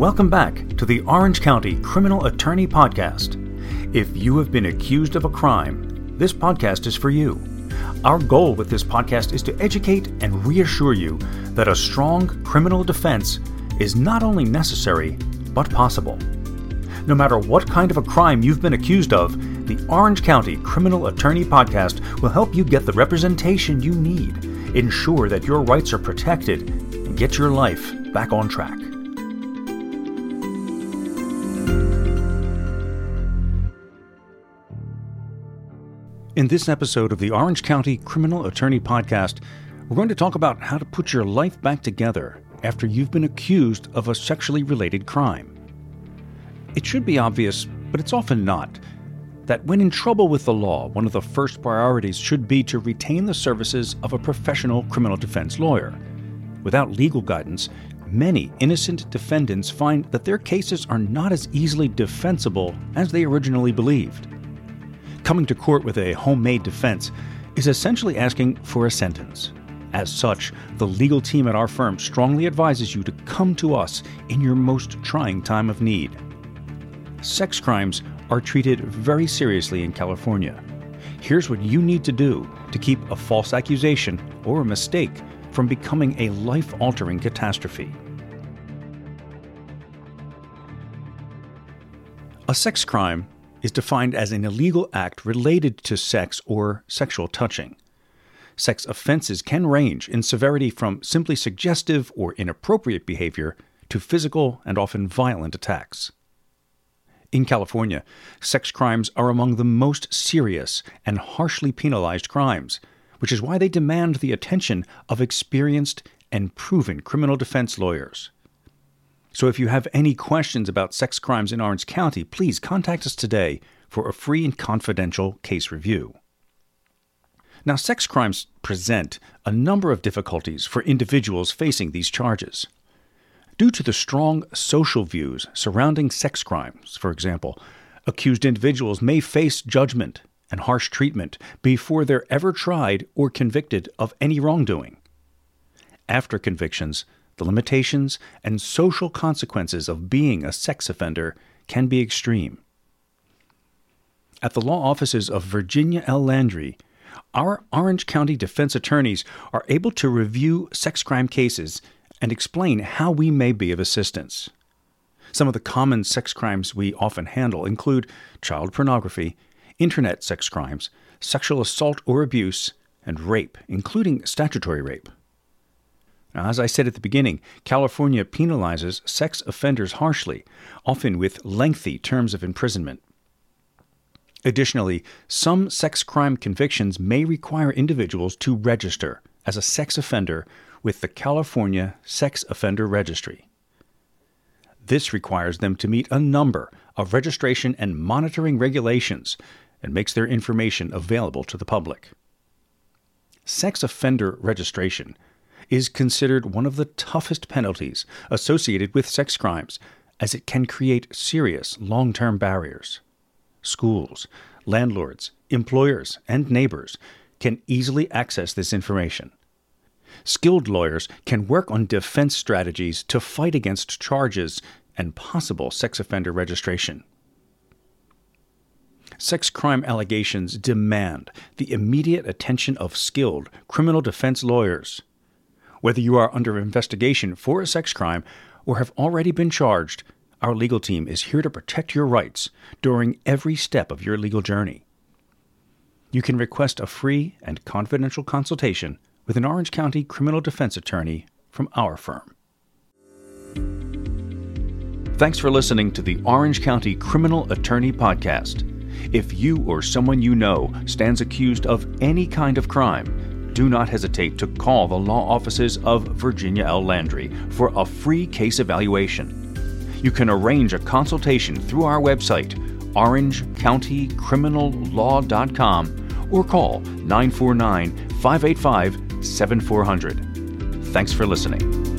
Welcome back to the Orange County Criminal Attorney Podcast. If you have been accused of a crime, this podcast is for you. Our goal with this podcast is to educate and reassure you that a strong criminal defense is not only necessary, but possible. No matter what kind of a crime you've been accused of, the Orange County Criminal Attorney Podcast will help you get the representation you need, ensure that your rights are protected, and get your life back on track. In this episode of the Orange County Criminal Attorney Podcast, we're going to talk about how to put your life back together after you've been accused of a sexually related crime. It should be obvious, but it's often not, that when in trouble with the law, one of the first priorities should be to retain the services of a professional criminal defense lawyer. Without legal guidance, many innocent defendants find that their cases are not as easily defensible as they originally believed coming to court with a homemade defense is essentially asking for a sentence. As such, the legal team at our firm strongly advises you to come to us in your most trying time of need. Sex crimes are treated very seriously in California. Here's what you need to do to keep a false accusation or a mistake from becoming a life altering catastrophe. A sex crime is defined as an illegal act related to sex or sexual touching. Sex offenses can range in severity from simply suggestive or inappropriate behavior to physical and often violent attacks. In California, sex crimes are among the most serious and harshly penalized crimes, which is why they demand the attention of experienced and proven criminal defense lawyers. So if you have any questions about sex crimes in Orange County, please contact us today for a free and confidential case review. Now, sex crimes present a number of difficulties for individuals facing these charges. Due to the strong social views surrounding sex crimes, for example, accused individuals may face judgment and harsh treatment before they're ever tried or convicted of any wrongdoing. After convictions, the limitations and social consequences of being a sex offender can be extreme. At the law offices of Virginia L. Landry, our Orange County defense attorneys are able to review sex crime cases and explain how we may be of assistance. Some of the common sex crimes we often handle include child pornography, internet sex crimes, sexual assault or abuse, and rape, including statutory rape. Now, as I said at the beginning, California penalizes sex offenders harshly, often with lengthy terms of imprisonment. Additionally, some sex crime convictions may require individuals to register as a sex offender with the California Sex Offender Registry. This requires them to meet a number of registration and monitoring regulations and makes their information available to the public. Sex offender registration is considered one of the toughest penalties associated with sex crimes, as it can create serious long term barriers. Schools, landlords, employers, and neighbors can easily access this information. Skilled lawyers can work on defense strategies to fight against charges and possible sex offender registration. Sex crime allegations demand the immediate attention of skilled criminal defense lawyers. Whether you are under investigation for a sex crime or have already been charged, our legal team is here to protect your rights during every step of your legal journey. You can request a free and confidential consultation with an Orange County criminal defense attorney from our firm. Thanks for listening to the Orange County Criminal Attorney Podcast. If you or someone you know stands accused of any kind of crime, do not hesitate to call the law offices of Virginia L. Landry for a free case evaluation. You can arrange a consultation through our website, orangecountycriminallaw.com, or call 949 585 7400. Thanks for listening.